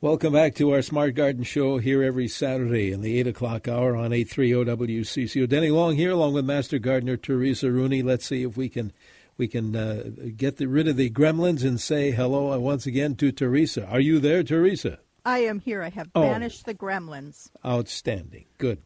Welcome back to our Smart Garden Show here every Saturday in the 8 o'clock hour on 830 WCCO. Denny Long here along with Master Gardener Teresa Rooney. Let's see if we can we can uh, get the, rid of the gremlins and say hello once again to Teresa. Are you there, Teresa? I am here. I have oh. banished the gremlins. Outstanding. Good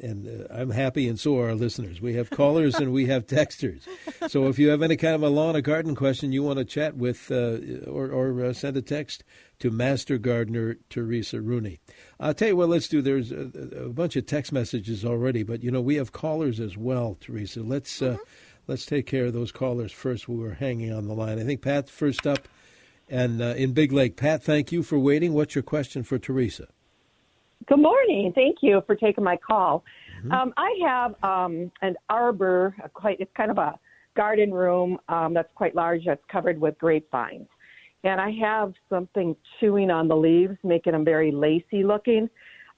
and uh, I'm happy, and so are our listeners. We have callers and we have texters. So if you have any kind of a lawn or garden question you want to chat with uh, or, or uh, send a text to Master Gardener Teresa Rooney. I'll tell you what, let's do. There's a, a, bunch of text messages already, but you know we have callers as well, Teresa. Let's uh, mm-hmm. let's take care of those callers first. We were hanging on the line. I think Pat first up, and uh, in Big Lake. Pat, thank you for waiting. What's your question for Teresa? Good morning. Thank you for taking my call. Mm-hmm. Um, I have um, an arbor, quite it's kind of a garden room um, that's quite large that's covered with grapevines. And I have something chewing on the leaves, making them very lacy looking.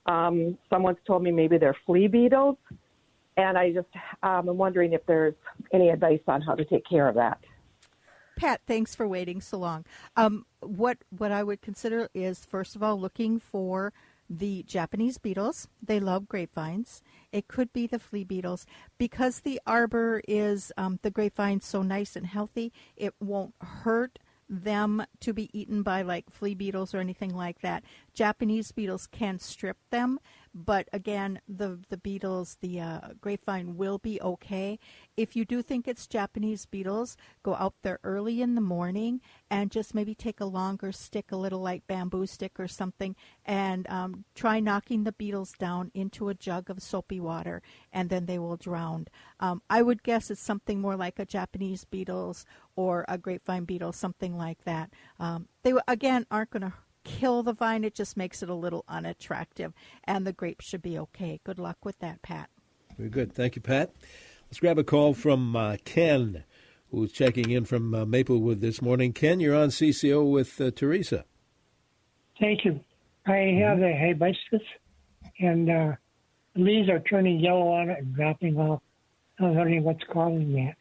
Um, someone's told me maybe they're flea beetles. And I just um, am wondering if there's any advice on how to take care of that. Pat, thanks for waiting so long. Um, what what I would consider is first of all looking for the Japanese beetles. They love grapevines. It could be the flea beetles. Because the arbor is um, the grapevine so nice and healthy, it won't hurt them to be eaten by like flea beetles or anything like that. Japanese beetles can strip them, but again, the the beetles, the uh, grapevine will be okay. If you do think it's Japanese beetles, go out there early in the morning and just maybe take a longer stick, a little like bamboo stick or something, and um, try knocking the beetles down into a jug of soapy water, and then they will drown. Um, I would guess it's something more like a Japanese beetles or a grapevine beetle, something like that. Um, they again aren't going to kill the vine, it just makes it a little unattractive. And the grapes should be okay. Good luck with that, Pat. Very good. Thank you, Pat. Let's grab a call from uh, Ken, who's checking in from uh, Maplewood this morning. Ken, you're on CCO with uh, Teresa. Thank you. I have a hibiscus, and uh, the leaves are turning yellow on it and dropping off. I was wondering what's causing that.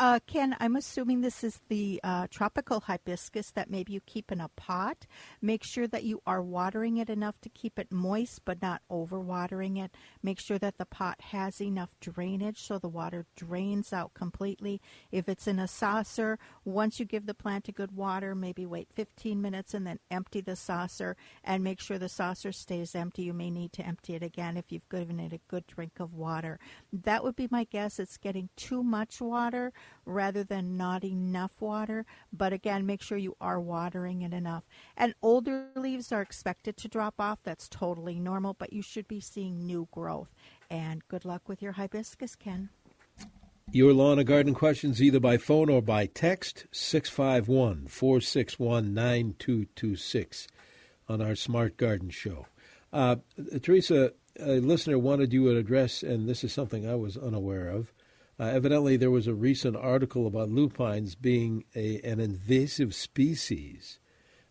Uh, Ken, I'm assuming this is the uh, tropical hibiscus that maybe you keep in a pot. Make sure that you are watering it enough to keep it moist, but not overwatering it. Make sure that the pot has enough drainage so the water drains out completely. If it's in a saucer, once you give the plant a good water, maybe wait 15 minutes and then empty the saucer and make sure the saucer stays empty. You may need to empty it again if you've given it a good drink of water. That would be my guess. It's getting too much water rather than not enough water. But again, make sure you are watering it enough. And older leaves are expected to drop off. That's totally normal, but you should be seeing new growth. And good luck with your hibiscus, Ken. Your lawn and garden questions either by phone or by text 651 461 9226 on our Smart Garden Show. Uh, Teresa, a listener wanted you to address, and this is something I was unaware of, uh, evidently, there was a recent article about lupines being a, an invasive species,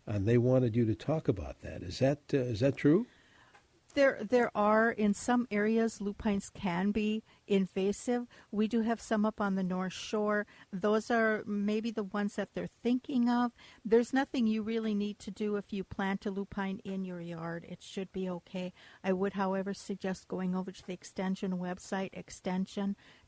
and they wanted you to talk about that. Is that uh, is that true? There, there are in some areas lupines can be invasive. We do have some up on the North Shore. Those are maybe the ones that they're thinking of. There's nothing you really need to do if you plant a lupine in your yard. It should be okay. I would, however, suggest going over to the extension website,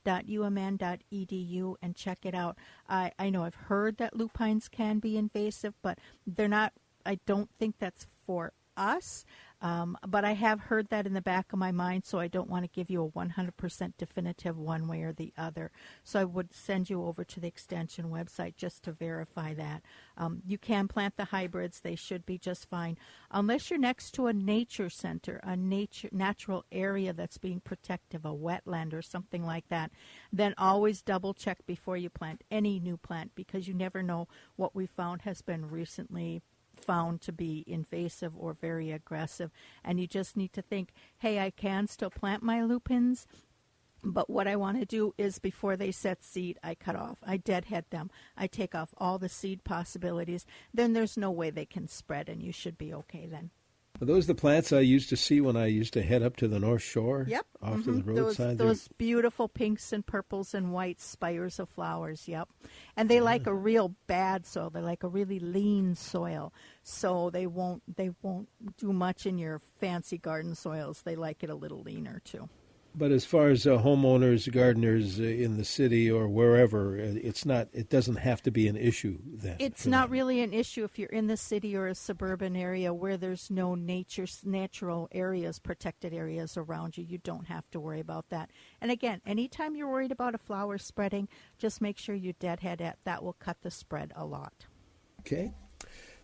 extension.umn.edu, and check it out. I, I know I've heard that lupines can be invasive, but they're not. I don't think that's for us. Um, but I have heard that in the back of my mind, so I don't want to give you a 100% definitive one way or the other. So I would send you over to the extension website just to verify that. Um, you can plant the hybrids; they should be just fine, unless you're next to a nature center, a nature natural area that's being protective, a wetland or something like that. Then always double check before you plant any new plant because you never know what we found has been recently found to be invasive or very aggressive. And you just need to think, hey, I can still plant my lupins. But what I want to do is before they set seed, I cut off. I deadhead them. I take off all the seed possibilities. Then there's no way they can spread, and you should be okay then. Are those the plants I used to see when I used to head up to the North Shore? Yep. Off mm-hmm. to the roadside. Those, those, beautiful pinks and purples and white spires of flowers. Yep. And they yeah. like a real bad soil. They like a really lean soil. So they won't they won't do much in your fancy garden soils. They like it a little leaner too. But as far as uh, homeowners, gardeners uh, in the city or wherever, uh, it's not. It doesn't have to be an issue. Then it's not them. really an issue if you're in the city or a suburban area where there's no nature, natural areas, protected areas around you. You don't have to worry about that. And again, anytime you're worried about a flower spreading, just make sure you deadhead it. That will cut the spread a lot. Okay.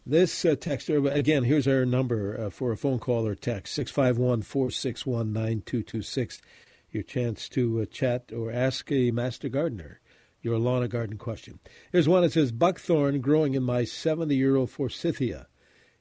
This uh, texter, again, here's our number uh, for a phone call or text 651 461 9226. Your chance to uh, chat or ask a master gardener your lawn and garden question. Here's one that says Buckthorn growing in my 70 year old forsythia.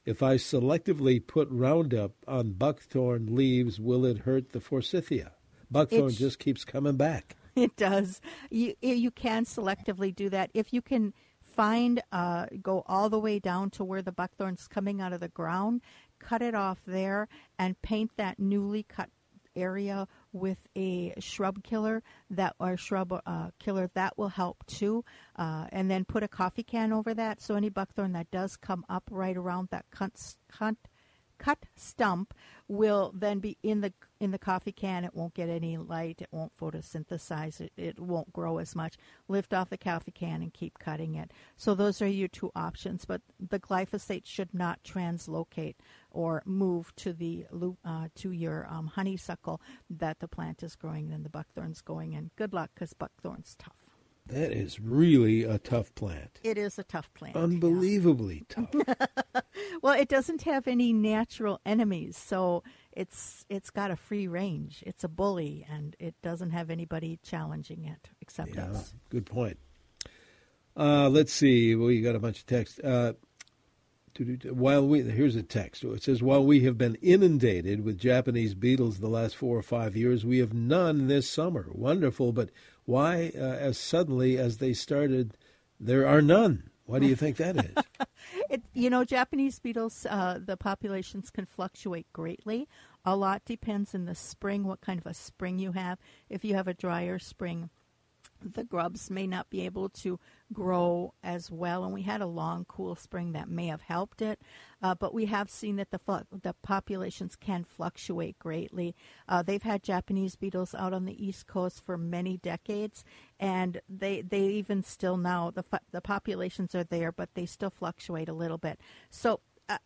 If I selectively put Roundup on buckthorn leaves, will it hurt the forsythia? Buckthorn it's, just keeps coming back. It does. You you can selectively do that if you can find, uh, go all the way down to where the buckthorn's coming out of the ground, cut it off there, and paint that newly cut area with a shrub killer that or shrub uh, killer that will help too. Uh, and then put a coffee can over that. So any buckthorn that does come up right around that cut, cut, cut stump will then be in the in the coffee can. It won't get any light. It won't photosynthesize. It, it won't grow as much. Lift off the coffee can and keep cutting it. So those are your two options. But the glyphosate should not translocate or move to the uh, to your um, honeysuckle that the plant is growing and the buckthorn's going in. Good luck because buckthorn's tough. That is really a tough plant. It is a tough plant. Unbelievably yeah. tough. well, it doesn't have any natural enemies, so it's it's got a free range. It's a bully, and it doesn't have anybody challenging it except yeah, us. Good point. Uh, let's see. Well, you got a bunch of text. Uh, while we here's a text. It says while we have been inundated with Japanese beetles the last four or five years, we have none this summer. Wonderful, but why, uh, as suddenly as they started, there are none? Why do you think that is? it, you know, Japanese beetles, uh, the populations can fluctuate greatly. A lot depends in the spring, what kind of a spring you have. If you have a drier spring, the grubs may not be able to grow as well. And we had a long, cool spring that may have helped it. Uh, but we have seen that the the populations can fluctuate greatly. Uh, they've had Japanese beetles out on the East Coast for many decades, and they they even still now the the populations are there, but they still fluctuate a little bit. So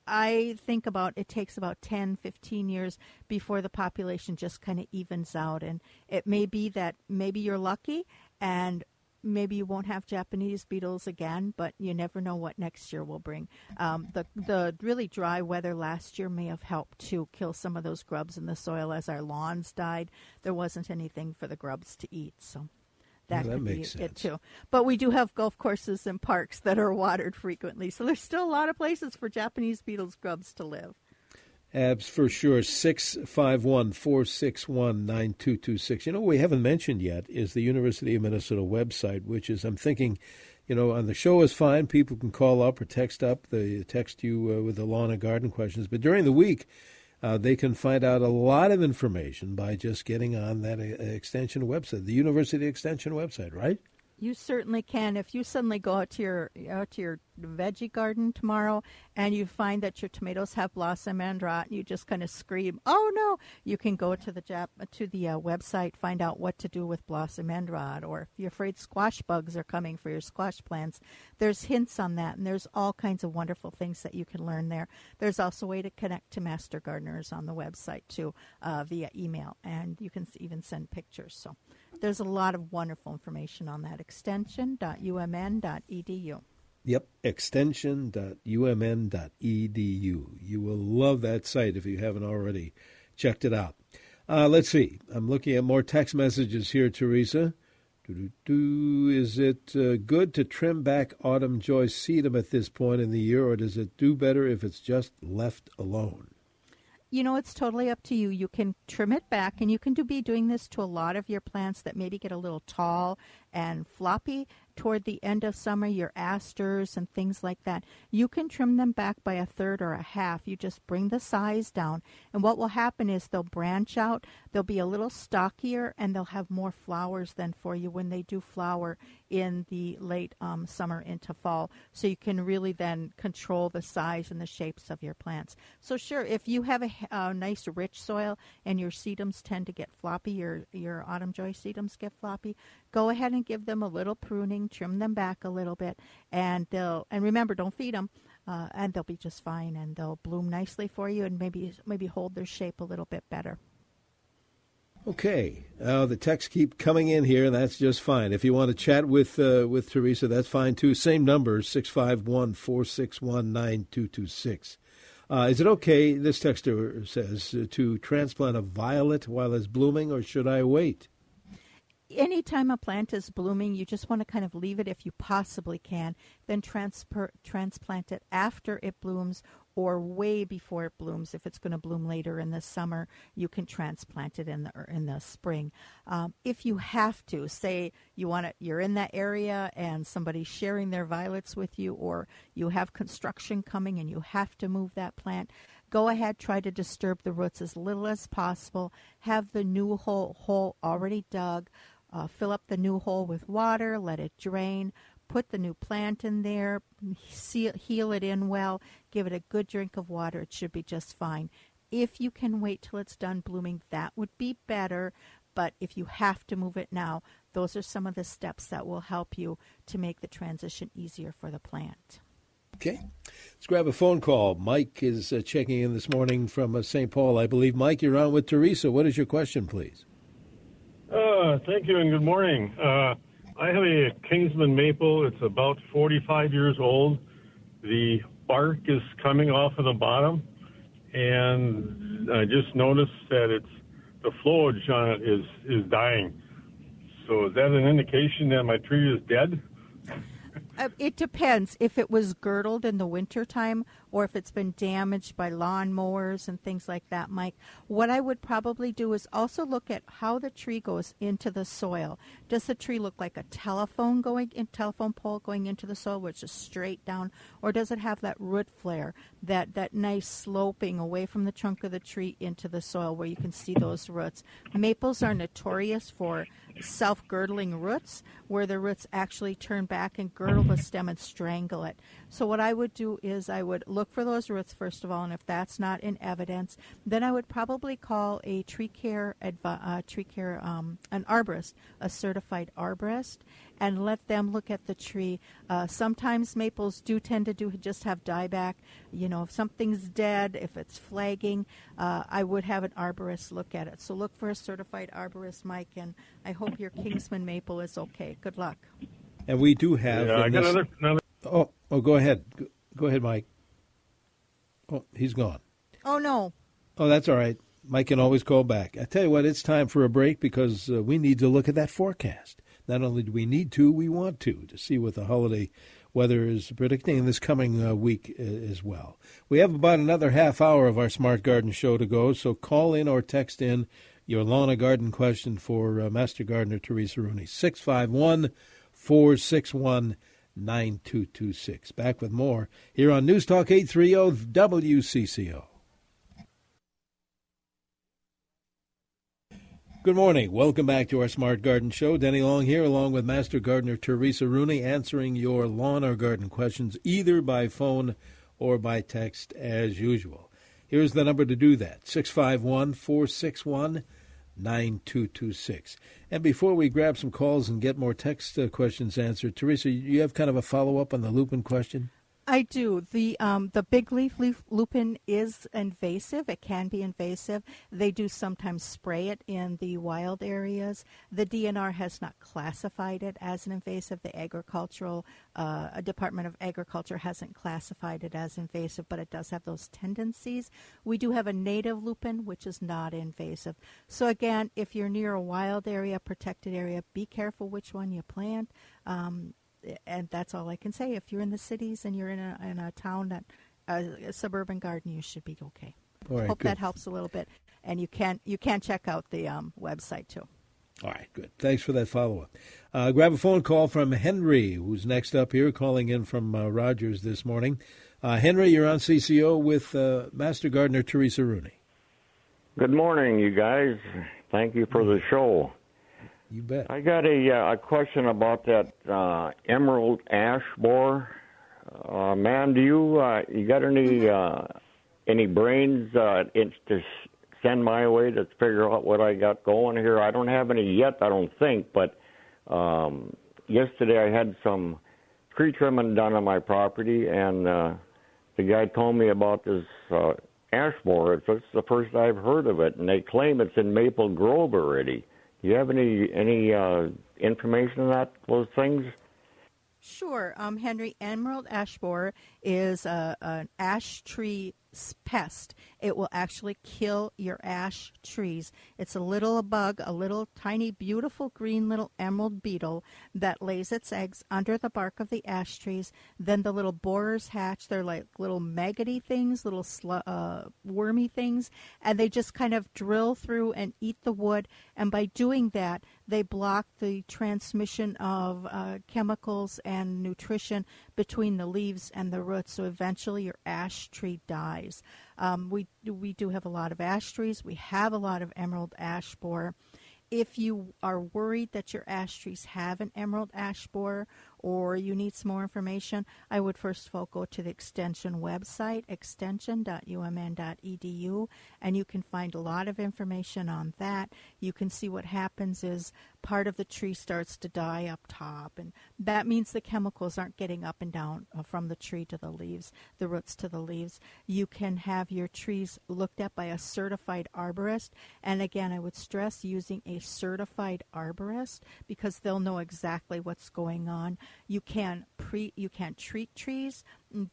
I think about it takes about 10, 15 years before the population just kind of evens out. And it may be that maybe you're lucky and maybe you won't have Japanese beetles again, but you never know what next year will bring. Um, the the really dry weather last year may have helped to kill some of those grubs in the soil as our lawns died. There wasn't anything for the grubs to eat, so that, that could be sense. it too. But we do have golf courses and parks that are watered frequently, so there's still a lot of places for Japanese beetles grubs to live. Abs for sure, 651 461 9226. You know, what we haven't mentioned yet is the University of Minnesota website, which is, I'm thinking, you know, on the show is fine. People can call up or text up, they text you uh, with the lawn and garden questions. But during the week, uh, they can find out a lot of information by just getting on that uh, extension website, the University Extension website, right? You certainly can. If you suddenly go out to your out to your veggie garden tomorrow and you find that your tomatoes have blossom end rot, you just kind of scream, "Oh no!" You can go to the Jap- to the uh, website, find out what to do with blossom end rot, or if you're afraid squash bugs are coming for your squash plants, there's hints on that, and there's all kinds of wonderful things that you can learn there. There's also a way to connect to master gardeners on the website too uh, via email, and you can even send pictures. So there's a lot of wonderful information on that extension.umn.edu. Yep, extension.umn.edu. You will love that site if you haven't already checked it out. Uh, let's see. I'm looking at more text messages here, Teresa. Is it uh, good to trim back autumn joy sedum at this point in the year, or does it do better if it's just left alone? you know, it's totally up to you. You can trim it back, and you can do, be doing this to a lot of your plants that maybe get a little tall and floppy toward the end of summer, your asters and things like that. You can trim them back by a third or a half. You just bring the size down, and what will happen is they'll branch out, they'll be a little stockier, and they'll have more flowers than for you when they do flower in the late um, summer into fall. So you can really then control the size and the shapes of your plants. So sure, if you have a, a nice rich soil and your sedums tend to get floppy, your your autumn joy sedums get floppy, go ahead and give them a little pruning, trim them back a little bit, and they'll and remember don't feed them. Uh, and they'll be just fine, and they'll bloom nicely for you, and maybe maybe hold their shape a little bit better. Okay, uh, the texts keep coming in here, and that's just fine. If you want to chat with uh, with Teresa, that's fine too. Same number, 651 461 9226. Uh, is it okay, this texter says, uh, to transplant a violet while it's blooming, or should I wait? anytime a plant is blooming, you just want to kind of leave it if you possibly can, then transfer, transplant it after it blooms or way before it blooms. If it's going to bloom later in the summer, you can transplant it in the in the spring. Um, if you have to, say you want it, you're in that area and somebody's sharing their violets with you, or you have construction coming and you have to move that plant. Go ahead, try to disturb the roots as little as possible. Have the new hole, hole already dug. Uh, fill up the new hole with water, let it drain, put the new plant in there, seal, heal it in well, give it a good drink of water. It should be just fine. If you can wait till it's done blooming, that would be better. But if you have to move it now, those are some of the steps that will help you to make the transition easier for the plant. Okay. Let's grab a phone call. Mike is uh, checking in this morning from uh, St. Paul, I believe. Mike, you're on with Teresa. What is your question, please? Uh, thank you and good morning. I have a Kingsman maple. It's about 45 years old. The bark is coming off of the bottom, and I just noticed that it's the foliage on it is is dying. So is that an indication that my tree is dead? Uh, it depends if it was girdled in the wintertime or if it's been damaged by lawn mowers and things like that, Mike. What I would probably do is also look at how the tree goes into the soil. Does the tree look like a telephone going in telephone pole going into the soil, which is straight down, or does it have that root flare, that that nice sloping away from the trunk of the tree into the soil where you can see those roots? Maples are notorious for self girdling roots, where the roots actually turn back and girdle the stem and strangle it. So, what I would do is I would look for those roots first of all, and if that's not in evidence, then I would probably call a tree care, advi- uh, tree care, um, an arborist, a certified arborist, and let them look at the tree. Uh, sometimes maples do tend to do just have dieback. You know, if something's dead, if it's flagging, uh, I would have an arborist look at it. So look for a certified arborist, Mike, and I hope your Kingsman maple is okay. Good luck. And we do have. Yeah, I got this... another, another. Oh, oh, go ahead. Go ahead, Mike. Oh, he's gone. Oh no. Oh, that's all right. Mike can always call back. I tell you what, it's time for a break because uh, we need to look at that forecast. Not only do we need to, we want to, to see what the holiday weather is predicting in this coming uh, week uh, as well. We have about another half hour of our Smart Garden show to go, so call in or text in your lawn and garden question for uh, Master Gardener Teresa Rooney. 651 461 9226. Back with more here on News Talk 830 WCCO. Good morning. Welcome back to our Smart Garden Show. Denny Long here, along with Master Gardener Teresa Rooney, answering your lawn or garden questions either by phone or by text as usual. Here's the number to do that 651 461 9226. And before we grab some calls and get more text uh, questions answered, Teresa, you have kind of a follow up on the lupin question? I do. The um, the big leaf, leaf lupin is invasive. It can be invasive. They do sometimes spray it in the wild areas. The DNR has not classified it as an invasive. The agricultural uh, Department of Agriculture hasn't classified it as invasive, but it does have those tendencies. We do have a native lupin, which is not invasive. So again, if you're near a wild area, protected area, be careful which one you plant. Um, and that's all I can say. If you're in the cities and you're in a, in a town that uh, a suburban garden, you should be okay. All right, Hope good. that helps a little bit. And you can you can check out the um, website too. All right, good. Thanks for that follow up. Uh, grab a phone call from Henry, who's next up here, calling in from uh, Rogers this morning. Uh, Henry, you're on CCO with uh, Master Gardener Teresa Rooney. Good morning, you guys. Thank you for the show. You bet. I got a, uh, a question about that uh, emerald ash borer. Uh, man, do you uh, you got any uh, any brains uh, to send my way to figure out what I got going here? I don't have any yet, I don't think. But um, yesterday I had some tree trimming done on my property, and uh, the guy told me about this uh, ash borer. It's, it's the first I've heard of it, and they claim it's in Maple Grove already. You have any any uh, information on that those things? Sure, um, Henry. Emerald ash borer is a, an ash tree pest. It will actually kill your ash trees. It's a little bug, a little tiny, beautiful green little emerald beetle that lays its eggs under the bark of the ash trees. Then the little borers hatch. They're like little maggoty things, little uh, wormy things, and they just kind of drill through and eat the wood. And by doing that, they block the transmission of uh, chemicals and nutrition between the leaves and the roots. So eventually, your ash tree dies. Um, we we do have a lot of ash trees. We have a lot of emerald ash borer. If you are worried that your ash trees have an emerald ash borer or you need some more information, I would first of all go to the extension website, extension.umn.edu, and you can find a lot of information on that. You can see what happens is part of the tree starts to die up top, and that means the chemicals aren't getting up and down uh, from the tree to the leaves, the roots to the leaves. You can have your trees looked at by a certified arborist, and again, I would stress using a certified arborist because they'll know exactly what's going on. You can pre you can treat trees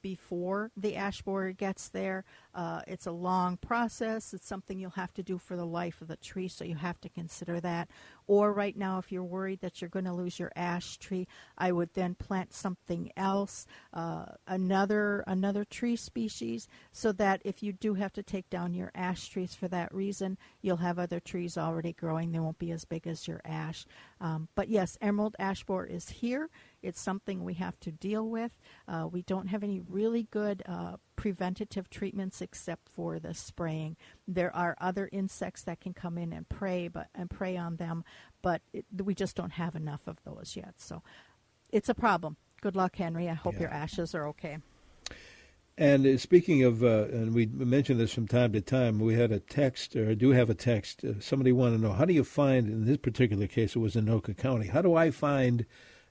before the ash borer gets there. Uh, it's a long process. It's something you'll have to do for the life of the tree, so you have to consider that. Or right now, if you're worried that you're going to lose your ash tree, I would then plant something else, uh, another another tree species, so that if you do have to take down your ash trees for that reason, you'll have other trees already growing. They won't be as big as your ash. Um, but yes, emerald ash borer is here. It's something we have to deal with. Uh, we don't have any really good uh, preventative treatments except for the spraying. There are other insects that can come in and prey, but and prey on them, but it, we just don't have enough of those yet. So it's a problem. Good luck, Henry. I hope Yeah. your ashes are okay. And uh, speaking of, uh, and we mentioned this from time to time, we had a text, or do have a text. Uh, somebody wanted to know how do you find, in this particular case, it was in Anoka County, how do I find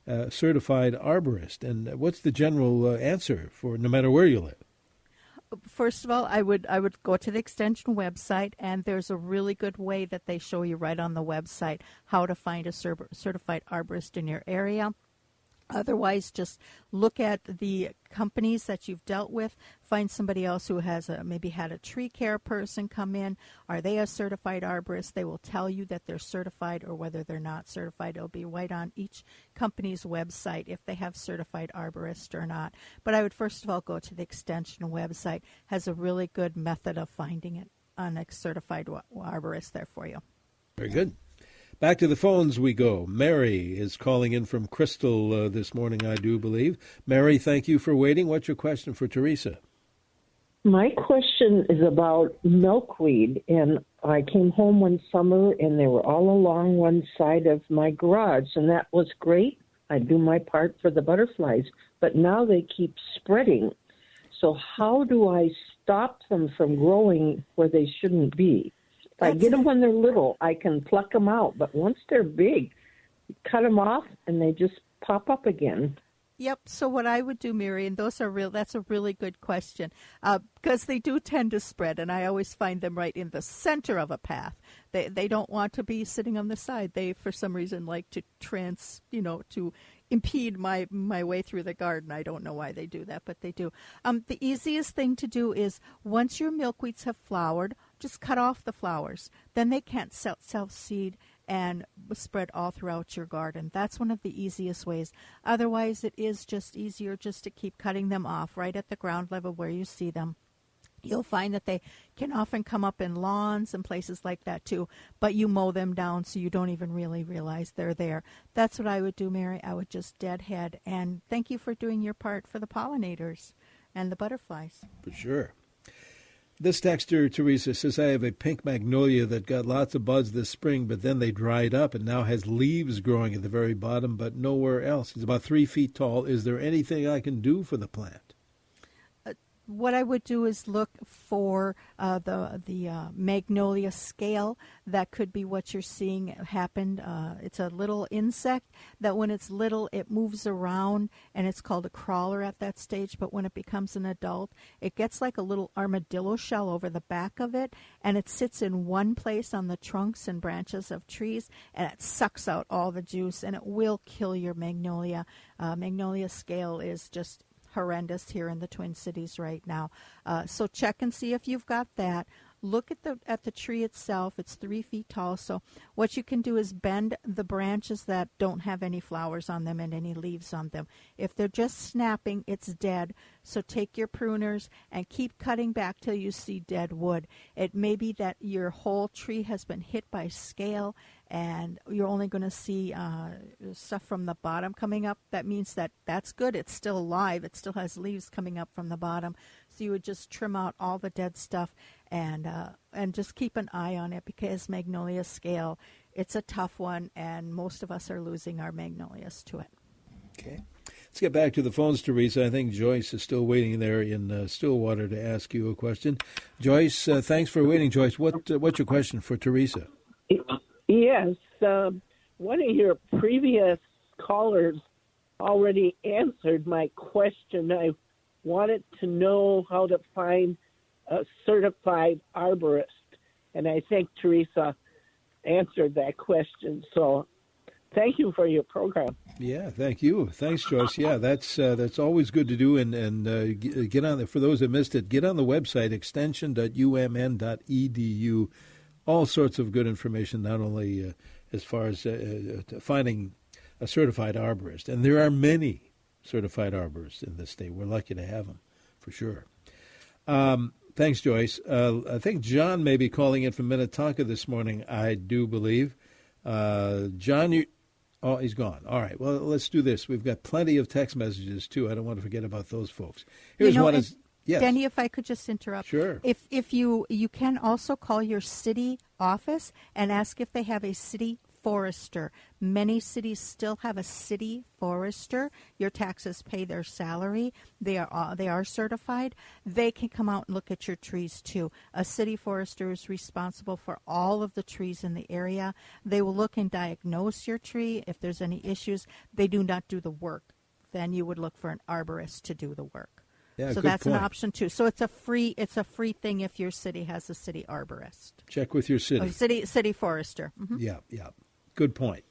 a certified arborist? And what's the general uh, answer for no matter where you live? First of all, I would I would go to the extension website, and there's a really good way that they show you right on the website how to find a cer- certified arborist in your area. Otherwise, just look at the companies that you've dealt with. Find somebody else who has a, maybe had a tree care person come in. Are they a certified arborist? They will tell you that they're certified or whether they're not certified. It'll be right on each company's website if they have certified arborist or not. But I would first of all go to the extension website. Has a really good method of finding it on a certified arborist there for you. Very good. Back to the phones we go. Mary is calling in from Crystal uh, this morning, I do believe. Mary, thank you for waiting. What's your question for Teresa? My question is about milkweed, and I came home one summer and they were all along one side of my garage, and that was great. I do my part for the butterflies, but now they keep spreading. So, how do I stop them from growing where they shouldn't be? If I get them when they're little, I can pluck them out, but once they're big, cut them off and they just pop up again. Yep. So what I would do, Mary, and those are real. That's a really good question uh, because they do tend to spread, and I always find them right in the center of a path. They they don't want to be sitting on the side. They, for some reason, like to trans, you know, to impede my my way through the garden. I don't know why they do that, but they do. Um, the easiest thing to do is once your milkweeds have flowered, just cut off the flowers. Then they can't self seed and spread all throughout your garden. That's one of the easiest ways. Otherwise, it is just easier just to keep cutting them off right at the ground level where you see them. You'll find that they can often come up in lawns and places like that too, but you mow them down so you don't even really realize they're there. That's what I would do, Mary. I would just deadhead. And thank you for doing your part for the pollinators and the butterflies. For sure. This texter, Teresa, says I have a pink magnolia that got lots of buds this spring, but then they dried up and now has leaves growing at the very bottom, but nowhere else. It's about three feet tall. Is there anything I can do for the plant? What I would do is look for uh, the the uh, magnolia scale. That could be what you're seeing happen. Uh, it's a little insect that when it's little, it moves around, and it's called a crawler at that stage. But when it becomes an adult, it gets like a little armadillo shell over the back of it, and it sits in one place on the trunks and branches of trees, and it sucks out all the juice, and it will kill your magnolia. Uh, magnolia scale is just horrendous here in the Twin Cities right now. Uh, so check and see if you've got that. Look at the at the tree itself. It's three feet tall. So what you can do is bend the branches that don't have any flowers on them and any leaves on them. If they're just snapping, it's dead. So take your pruners and keep cutting back till you see dead wood. It may be that your whole tree has been hit by scale and you're only going to see uh, stuff from the bottom coming up. That means that that's good. It's still alive. It still has leaves coming up from the bottom. So you would just trim out all the dead stuff and uh, and just keep an eye on it because magnolia scale, it's a tough one, and most of us are losing our magnolias to it. Okay. Let's get back to the phones, Teresa. I think Joyce is still waiting there in uh, Stillwater to ask you a question. Joyce, uh, thanks for waiting. Joyce, what uh, what's your question for Teresa? Yes, um, one of your previous callers already answered my question. I wanted to know how to find a certified arborist, and I think Teresa answered that question. So, thank you for your program. Yeah, thank you. Thanks, Joyce. Yeah, that's uh, that's always good to do. And and uh, get on the, for those that missed it, get on the website extension.umn.edu all sorts of good information, not only uh, as far as uh, uh finding a certified arborist, and there are many certified arborists in this state. We're lucky to have them, for sure. Um, thanks, Joyce. Uh, I think John may be calling in from Minnetonka this morning. I do believe. Uh, John, you. Oh, he's gone. All right. Well, let's do this. We've got plenty of text messages too. I don't want to forget about those folks. Here's you know, one. Is, Yes. Denny, if I could just interrupt. Sure. If if you you can also call your city office and ask if they have a city forester. Many cities still have a city forester. Your taxes pay their salary. They are uh, they are certified. They can come out and look at your trees too. A city forester is responsible for all of the trees in the area. They will look and diagnose your tree if there's any issues. They do not do the work. Then you would look for an arborist to do the work. Yeah, so that's point. an option too. So it's a free it's a free thing if your city has a city arborist. Check with your city. Oh, city city forester. Mm-hmm. Yeah, yeah. Good point.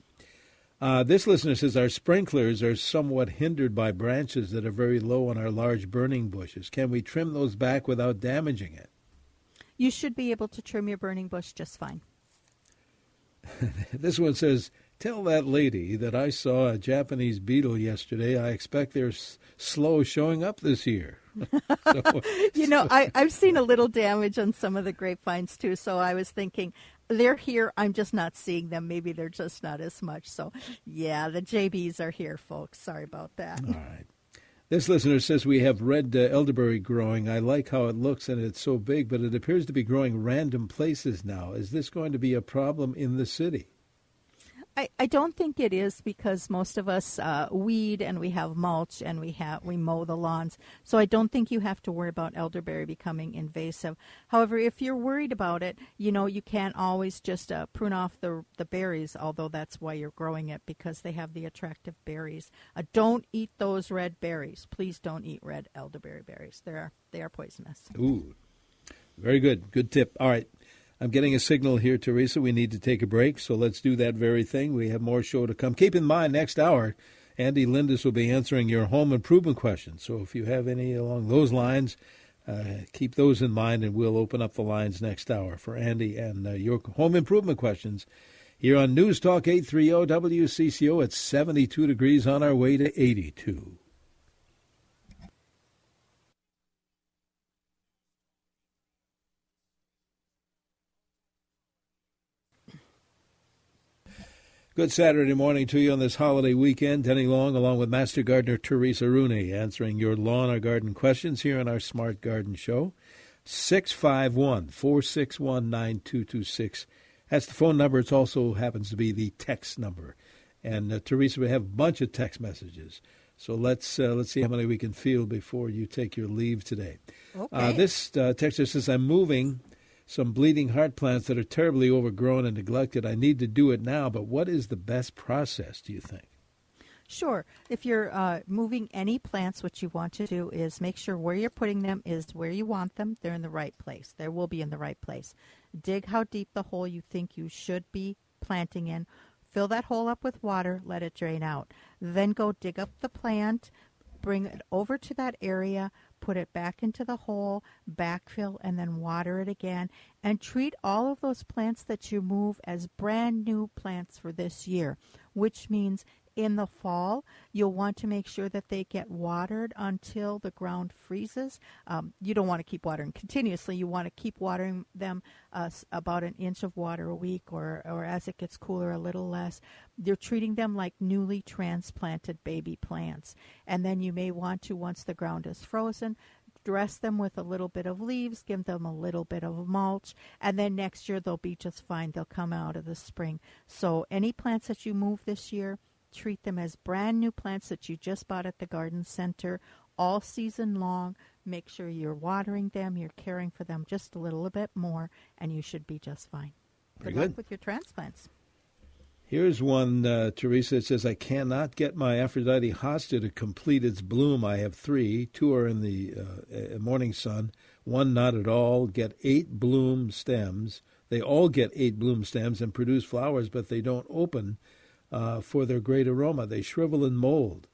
Uh, this listener says our sprinklers are somewhat hindered by branches that are very low on our large burning bushes. Can we trim those back without damaging it? You should be able to trim your burning bush just fine. this one says Tell that lady that I saw a Japanese beetle yesterday. I expect they're s- slow showing up this year. so, you know, I, I've seen a little damage on some of the grapevines too, so I was thinking they're here. I'm just not seeing them. Maybe they're just not as much. So, yeah, the JBs are here, folks. Sorry about that. All right. This listener says we have red uh, elderberry growing. I like how it looks and it's so big, but it appears to be growing random places now. Is this going to be a problem in the city? I, I don't think it is because most of us uh, weed and we have mulch and we have we mow the lawns. So I don't think you have to worry about elderberry becoming invasive. However, if you're worried about it, you know you can't always just uh, prune off the the berries. Although that's why you're growing it because they have the attractive berries. Uh, don't eat those red berries. Please don't eat red elderberry berries. They are they are poisonous. Ooh, very good. Good tip. All right. I'm getting a signal here, Teresa. We need to take a break, so let's do that very thing. We have more show to come. Keep in mind, next hour, Andy Lindus will be answering your home improvement questions. So if you have any along those lines, uh, keep those in mind, and we'll open up the lines next hour for Andy and uh, your home improvement questions. Here on News Talk 830 WCCO, it's 72 degrees on our way to 82. Good Saturday morning to you on this holiday weekend. Denny Long, along with Master Gardener Teresa Rooney, answering your lawn or garden questions here on our Smart Garden Show. 651 461 9226. That's the phone number. It also happens to be the text number. And uh, Teresa, we have a bunch of text messages. So let's uh, let's see how many we can field before you take your leave today. Okay. Uh, this uh, texter says, I'm moving some bleeding heart plants that are terribly overgrown and neglected. I need to do it now, but what is the best process, do you think? Sure. If you're uh, moving any plants, what you want to do is make sure where you're putting them is where you want them. They're in the right place. They will be in the right place. Dig how deep the hole you think you should be planting in. Fill that hole up with water, let it drain out. Then go dig up the plant, bring it over to that area, put it back into the hole, backfill, and then water it again. And treat all of those plants that you move as brand new plants for this year, which means in the fall, you'll want to make sure that they get watered until the ground freezes. Um, you don't want to keep watering continuously. You want to keep watering them uh, about an inch of water a week, or, or as it gets cooler, a little less. You're treating them like newly transplanted baby plants. And then you may want to, once the ground is frozen, dress them with a little bit of leaves, give them a little bit of mulch, and then next year they'll be just fine. They'll come out of the spring. So, any plants that you move this year, treat them as brand new plants that you just bought at the garden center all season long. Make sure you're watering them, you're caring for them just a little bit more, and you should be just fine. Very good luck with your transplants. Here's one, uh, Teresa. It says, I cannot get my Aphrodite hosta to complete its bloom. I have three. Two are in the uh, morning sun, one not at all. Get eight bloom stems. They all get eight bloom stems and produce flowers, but they don't open uh, for their great aroma. They shrivel and mold.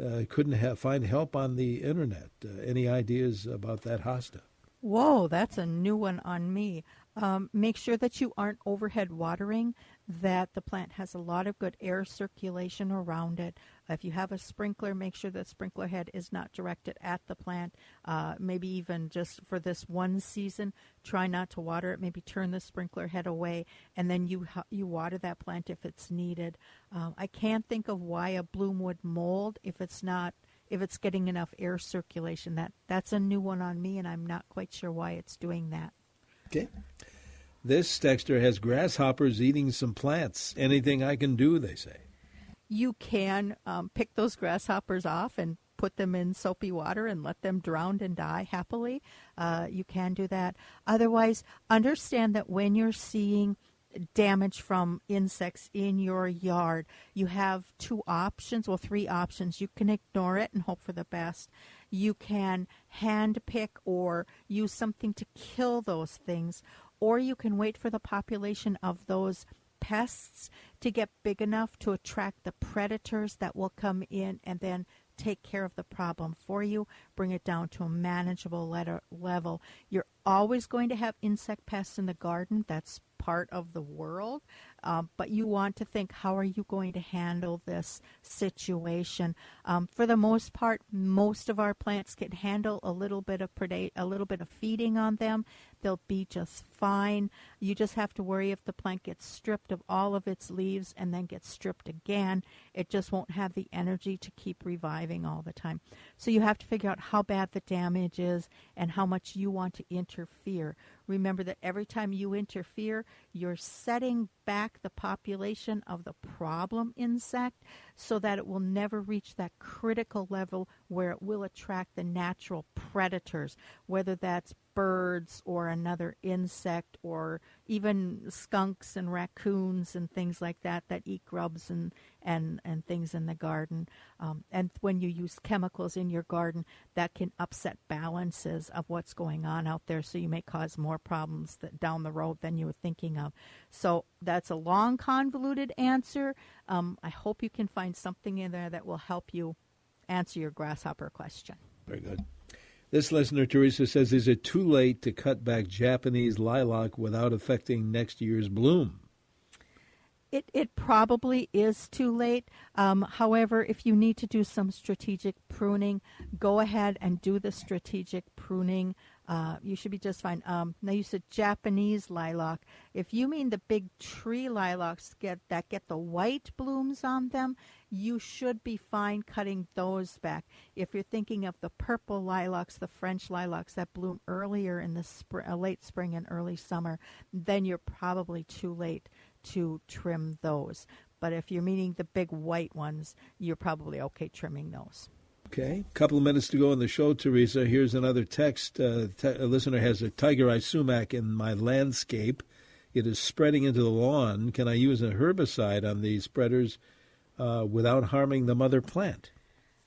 Uh, couldn't find help on the internet. Uh, any ideas about that hosta? Whoa, that's a new one on me. Um, make sure that you aren't overhead watering, that the plant has a lot of good air circulation around it. If you have a sprinkler, make sure the sprinkler head is not directed at the plant. Uh, maybe even just for this one season, try not to water it. Maybe turn the sprinkler head away, and then you you water that plant if it's needed. Um, I can't think of why a bloom would mold if it's not if it's getting enough air circulation. That that's a new one on me, and I'm not quite sure why it's doing that. Okay. This texter has grasshoppers eating some plants. Anything I can do, they say. You can um, pick those grasshoppers off and put them in soapy water and let them drown and die happily. Uh, you can do that. Otherwise, understand that when you're seeing damage from insects in your yard, you have two options, well, three options. You can ignore it and hope for the best. You can hand pick or use something to kill those things, or you can wait for the population of those pests to get big enough to attract the predators that will come in and then take care of the problem for you, bring it down to a manageable letter, level. You're always going to have insect pests in the garden. That's part of the world. Um, but you want to think, how are you going to handle this situation? Um, for the most part, most of our plants can handle a little bit of predate, a little bit of feeding on them. They'll be just fine. You just have to worry if the plant gets stripped of all of its leaves and then gets stripped again. It just won't have the energy to keep reviving all the time. So you have to figure out how bad the damage is and how much you want to interfere. Remember that every time you interfere, you're setting back the population of the problem insect so that it will never reach that critical level where it will attract the natural predators, whether that's birds or another insect or even skunks and raccoons and things like that that eat grubs and, and, and things in the garden. Um, and when you use chemicals in your garden, that can upset balances of what's going on out there. So you may cause more problems that down the road than you were thinking of. So that's a long, convoluted answer. Um, I hope you can find something in there that will help you answer your grasshopper question. Very good. This listener, Teresa, says, Is it too late to cut back Japanese lilac without affecting next year's bloom? It, it probably is too late. Um, however, if you need to do some strategic pruning, go ahead and do the strategic pruning. Uh, you should be just fine. Um, now you said Japanese lilac. If you mean the big tree lilacs get that get the white blooms on them, you should be fine cutting those back. If you're thinking of the purple lilacs, the French lilacs that bloom earlier in the spring, uh, late spring and early summer, then you're probably too late to trim those. But if you're meaning the big white ones, you're probably okay trimming those. Okay, a couple of minutes to go on the show, Teresa. Here's another text. Uh, te- a listener has a tiger eye sumac in my landscape. It is spreading into the lawn. Can I use a herbicide on these spreaders uh, without harming the mother plant?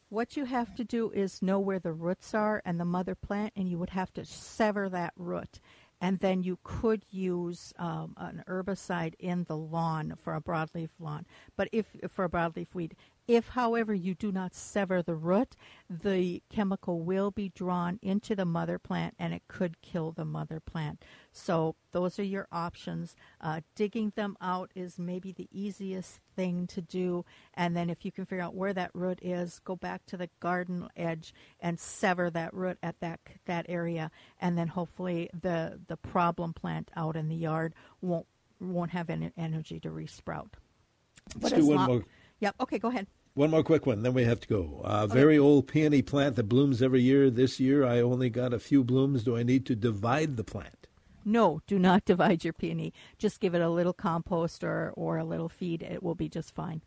What you have to do is know where the roots are and the mother plant, and you would have to sever that root and then you could use um, an herbicide in the lawn for a broadleaf lawn. But if for a broadleaf weed, if, however, you do not sever the root, the chemical will be drawn into the mother plant and it could kill the mother plant. So, those are your options. Uh, digging them out is maybe the easiest thing to do. And then, if you can figure out where that root is, go back to the garden edge and sever that root at that, that area. And then, hopefully, the, the problem plant out in the yard won't, won't have any energy to resprout. Let's do one long- more Yep. Okay, go ahead. One more quick one, then we have to go. Uh, okay. Very old peony plant that blooms every year. This year I only got a few blooms. Do I need to divide the plant? No, do not divide your peony. Just give it a little compost or, or a little feed. It will be just fine.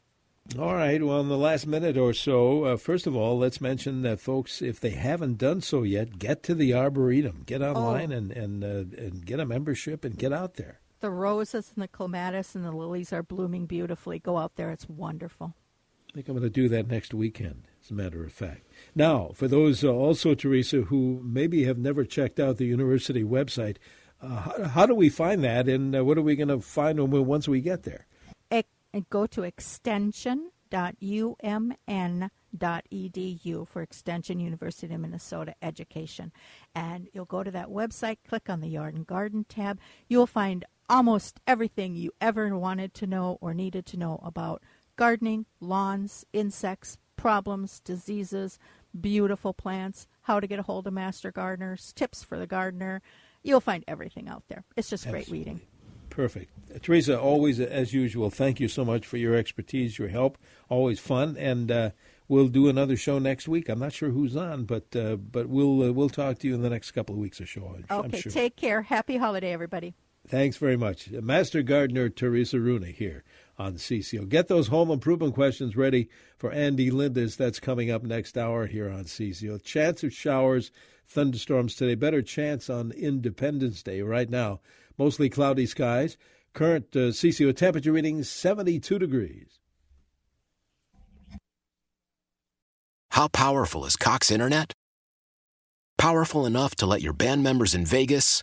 All right. Well, in the last minute or so, uh, first of all, let's mention that folks, if they haven't done so yet, get to the Arboretum. Get online oh. and, and, uh, and get a membership and get out there. The roses and the clematis and the lilies are blooming beautifully. Go out there; it's wonderful. I think I'm going to do that next weekend, as a matter of fact. Now, for those uh, also, Teresa, who maybe have never checked out the university website, uh, how, how, do we find that, and uh, what are we going to find when we, once we get there? E- go to extension.umn.edu for Extension University of Minnesota Education. And you'll go to that website, click on the Yard and Garden tab. You'll find almost everything you ever wanted to know or needed to know about gardening, lawns, insects, problems, diseases, beautiful plants, how to get a hold of master gardeners, tips for the gardener. You'll find everything out there. It's just Absolutely. great reading. Perfect. Uh, Teresa, always, as usual, thank you so much for your expertise, your help. Always fun. And uh, we'll do another show next week. I'm not sure who's on, but uh, but we'll uh, we'll talk to you in the next couple of weeks or so. I'm okay, sure. take care. Happy holiday, everybody. Thanks very much. Master Gardener Teresa Rooney here on CCO. Get those home improvement questions ready for Andy Lindis. That's coming up next hour here on CCO. Chance of showers, thunderstorms today. Better chance on Independence Day right now. Mostly cloudy skies. Current uh, CCO temperature reading 72 degrees. How powerful is Cox Internet? Powerful enough to let your band members in Vegas,